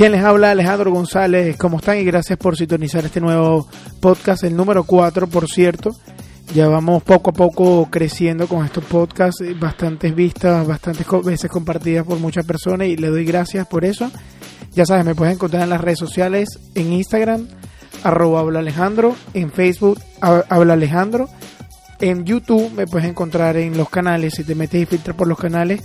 Quien les habla Alejandro González, ¿cómo están? Y gracias por sintonizar este nuevo podcast, el número 4, por cierto. Ya vamos poco a poco creciendo con estos podcasts, bastantes vistas, bastantes veces compartidas por muchas personas y le doy gracias por eso. Ya sabes, me puedes encontrar en las redes sociales, en Instagram, arroba habla Alejandro, en Facebook, habla Alejandro, en YouTube me puedes encontrar en los canales, si te metes y filtras por los canales,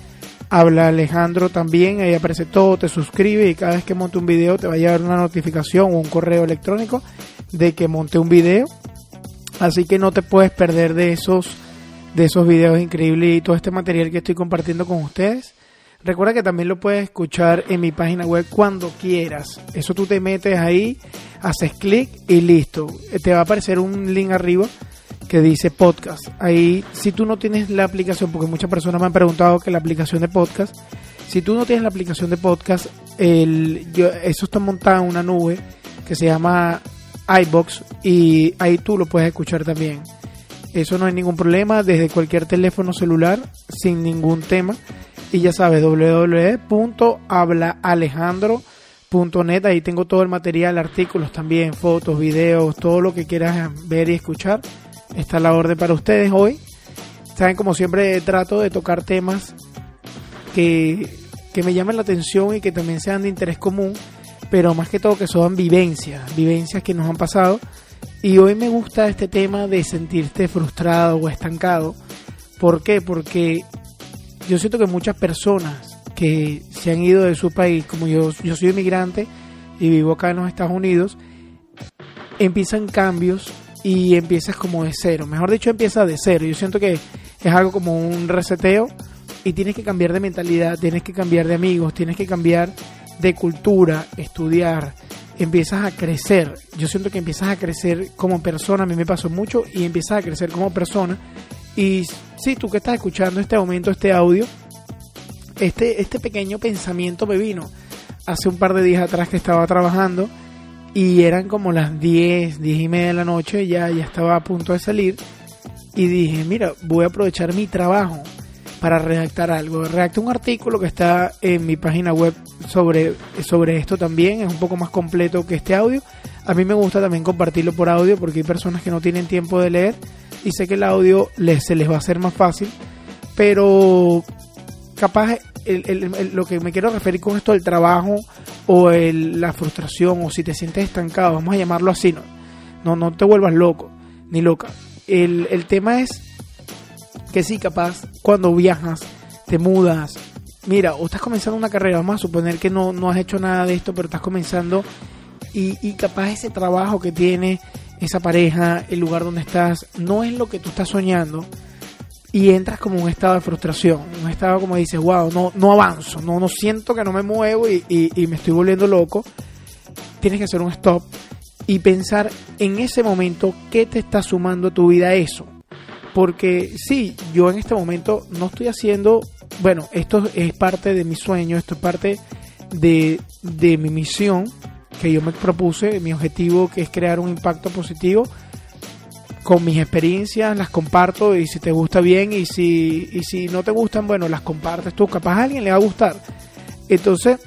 habla Alejandro también, ahí aparece todo, te suscribe y cada vez que monte un video te va a llegar una notificación o un correo electrónico de que monte un video. Así que no te puedes perder de esos de esos videos increíbles y todo este material que estoy compartiendo con ustedes. Recuerda que también lo puedes escuchar en mi página web cuando quieras. Eso tú te metes ahí, haces clic y listo. Te va a aparecer un link arriba que dice podcast. Ahí, si tú no tienes la aplicación, porque muchas personas me han preguntado que la aplicación de podcast, si tú no tienes la aplicación de podcast, el, eso está montado en una nube que se llama iBox y ahí tú lo puedes escuchar también. Eso no hay ningún problema desde cualquier teléfono celular sin ningún tema. Y ya sabes, www.hablaalejandro.net. Ahí tengo todo el material, artículos también, fotos, videos, todo lo que quieras ver y escuchar está la orden para ustedes hoy. Saben, como siempre trato de tocar temas que, que me llamen la atención y que también sean de interés común, pero más que todo que son vivencias, vivencias que nos han pasado. Y hoy me gusta este tema de sentirte frustrado o estancado. ¿Por qué? Porque yo siento que muchas personas que se han ido de su país, como yo, yo soy inmigrante y vivo acá en los Estados Unidos, empiezan cambios y empiezas como de cero. Mejor dicho, empieza de cero. Yo siento que es algo como un reseteo y tienes que cambiar de mentalidad, tienes que cambiar de amigos, tienes que cambiar de cultura, estudiar, empiezas a crecer. Yo siento que empiezas a crecer como persona, a mí me pasó mucho y empiezas a crecer como persona. Y si tú que estás escuchando este momento, este audio, este, este pequeño pensamiento me vino hace un par de días atrás que estaba trabajando y eran como las 10, 10 y media de la noche, ya, ya estaba a punto de salir y dije, mira, voy a aprovechar mi trabajo para redactar algo. Redacté un artículo que está en mi página web sobre, sobre esto también, es un poco más completo que este audio. A mí me gusta también compartirlo por audio porque hay personas que no tienen tiempo de leer y sé que el audio les, se les va a hacer más fácil, pero capaz lo que me quiero referir con esto, el trabajo o la frustración o si te sientes estancado, vamos a llamarlo así, no, no, no te vuelvas loco ni loca. El, el tema es que sí, capaz, cuando viajas, te mudas, mira, o estás comenzando una carrera, vamos a suponer que no, no has hecho nada de esto, pero estás comenzando y, y capaz ese trabajo que tiene esa pareja, el lugar donde estás, no es lo que tú estás soñando y entras como un estado de frustración, un estado como dices, wow, no, no avanzo, no, no siento que no me muevo y, y, me estoy volviendo loco, tienes que hacer un stop y pensar en ese momento qué te está sumando a tu vida eso. Porque sí, yo en este momento no estoy haciendo, bueno, esto es parte de mi sueño, esto es parte de, de mi misión que yo me propuse, mi objetivo que es crear un impacto positivo con mis experiencias, las comparto y si te gusta bien y si, y si no te gustan, bueno, las compartes tú, capaz a alguien le va a gustar. Entonces,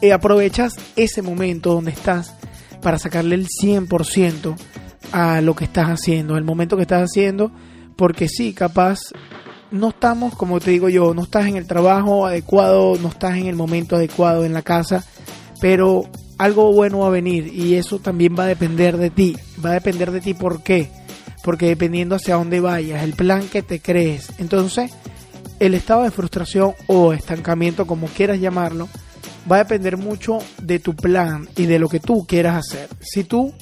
eh, aprovechas ese momento donde estás para sacarle el 100% a lo que estás haciendo, el momento que estás haciendo, porque sí, capaz no estamos, como te digo yo, no estás en el trabajo adecuado, no estás en el momento adecuado en la casa, pero algo bueno va a venir y eso también va a depender de ti. Va a depender de ti, ¿por qué? Porque dependiendo hacia dónde vayas, el plan que te crees. Entonces, el estado de frustración o estancamiento, como quieras llamarlo, va a depender mucho de tu plan y de lo que tú quieras hacer. Si tú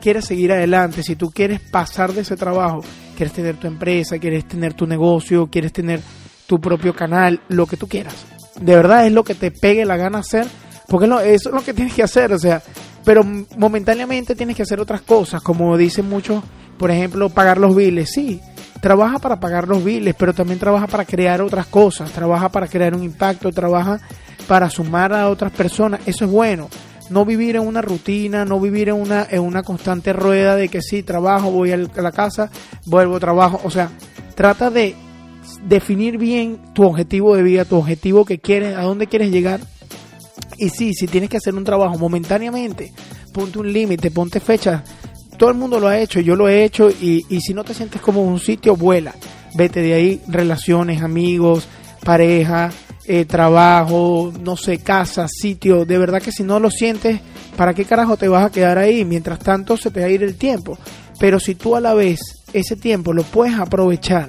quieres seguir adelante, si tú quieres pasar de ese trabajo, quieres tener tu empresa, quieres tener tu negocio, quieres tener tu propio canal, lo que tú quieras. de verdad es lo que te pegue la gana hacer, porque eso es lo que tienes que hacer, o sea, pero momentáneamente tienes que hacer otras cosas, como dicen muchos, por ejemplo, pagar los biles, sí, trabaja para pagar los biles, pero también trabaja para crear otras cosas, trabaja para crear un impacto, trabaja para sumar a otras personas, eso es bueno. No vivir en una rutina, no vivir en una, en una constante rueda de que sí, trabajo, voy a la casa, vuelvo, trabajo. O sea, trata de definir bien tu objetivo de vida, tu objetivo que quieres, a dónde quieres llegar. Y sí, si tienes que hacer un trabajo momentáneamente, ponte un límite, ponte fecha, todo el mundo lo ha hecho, yo lo he hecho y, si no te sientes como un sitio, vuela. Vete de ahí, relaciones, amigos, pareja, eh, trabajo, no sé, casa, sitio. De verdad que si no lo sientes, ¿para qué carajo te vas a quedar ahí? Mientras tanto se te va a ir el tiempo. Pero si tú a la vez ese tiempo lo puedes aprovechar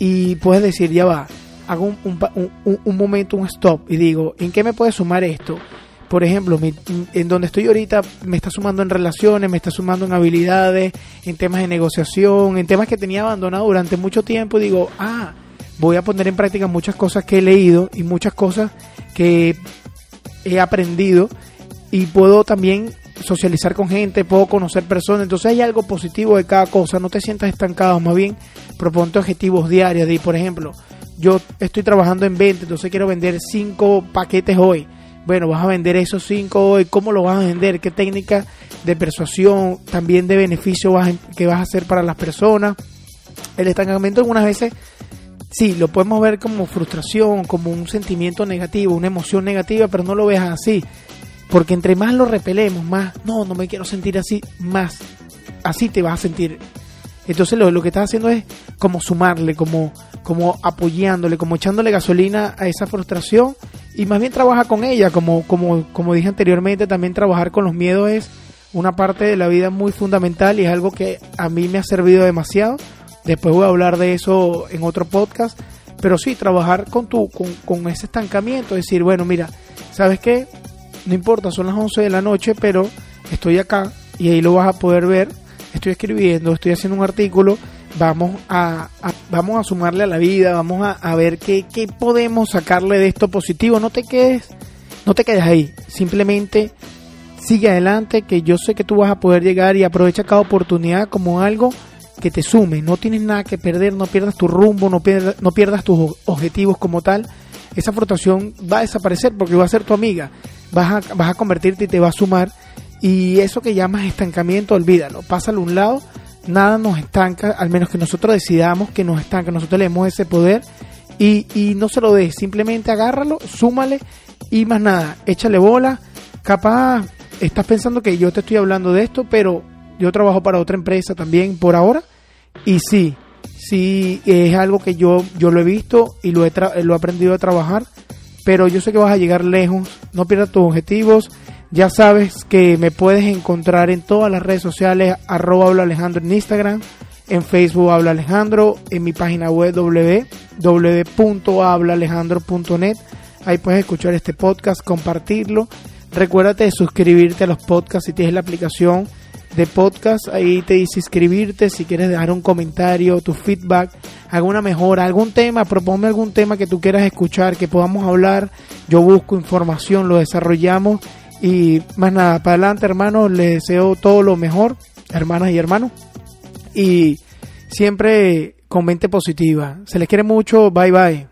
y puedes decir, ya va, hago un, un, un, momento, un stop y digo, ¿en qué me puede sumar esto? por ejemplo, en donde estoy ahorita me está sumando en relaciones, me está sumando en habilidades, en temas de negociación, en temas que tenía abandonado durante mucho tiempo. Y digo, ah, voy a poner en práctica muchas cosas que he leído y muchas cosas que he aprendido y puedo también socializar con gente, puedo conocer personas, entonces hay algo positivo de cada cosa, no te sientas estancado, más bien proponte objetivos diarios, de por ejemplo, yo estoy trabajando en venta, entonces quiero vender cinco paquetes hoy, bueno, vas a vender esos cinco hoy, ¿cómo lo vas a vender? ¿Qué técnica de persuasión, también de beneficio que vas a hacer para las personas? El estancamiento algunas veces, sí, lo podemos ver como frustración, como un sentimiento negativo, una emoción negativa, pero no lo veas así. Porque entre más lo repelemos, más, no, no me quiero sentir así, más así te vas a sentir. Entonces lo, lo que estás haciendo es como sumarle, como, como apoyándole, como echándole gasolina a esa frustración y más bien trabaja con ella, como, como, como dije anteriormente, también trabajar con los miedos es una parte de la vida muy fundamental y es algo que a mí me ha servido demasiado. Después voy a hablar de eso en otro podcast, pero sí, trabajar con, tu, con, con ese estancamiento, decir, bueno, mira, ¿sabes qué? No importa, son las 11 de la noche, pero estoy acá y ahí lo vas a poder ver. Estoy escribiendo, estoy haciendo un artículo vamos a, vamos a sumarle a la vida, vamos a, ver qué, qué, podemos sacarle de esto positivo. No te quedes, no te quedes ahí, simplemente sigue adelante, que yo sé que tú vas a poder llegar y aprovecha cada oportunidad como algo que te sume. No tienes nada que perder, no pierdas tu rumbo, no pierdas, no pierdas tus objetivos como tal. Esa frustración va a desaparecer porque va a ser tu amiga. Vas a, vas a convertirte y te va a sumar. Y eso que llamas estancamiento, olvídalo. Pásalo a un lado nada nos estanca, al menos que nosotros decidamos que nos estanca, nosotros le demos ese poder y, y no se lo des, simplemente agárralo, súmale y más nada, échale bola, capaz estás pensando que yo te estoy hablando de esto, pero yo trabajo para otra empresa también por ahora y sí, sí es algo que yo, yo lo he visto y lo he, lo he aprendido a trabajar, pero yo sé que vas a llegar lejos, no pierdas tus objetivos, ya sabes que me puedes encontrar en todas las redes sociales, arroba habla Alejandro en Instagram, en Facebook habla Alejandro, en mi página web www.hablaalejandro.net. Ahí puedes escuchar este podcast, compartirlo. Recuérdate de suscribirte a los podcasts si tienes la aplicación de podcast. Ahí te dice inscribirte si quieres dejar un comentario, tu feedback, alguna mejora, algún tema, proponme algún tema que tú quieras escuchar, que podamos hablar. Yo busco información, lo desarrollamos y más nada, para adelante hermanos, les deseo todo lo mejor, hermanas y hermanos. Y siempre con mente positiva. Se les quiere mucho, bye bye.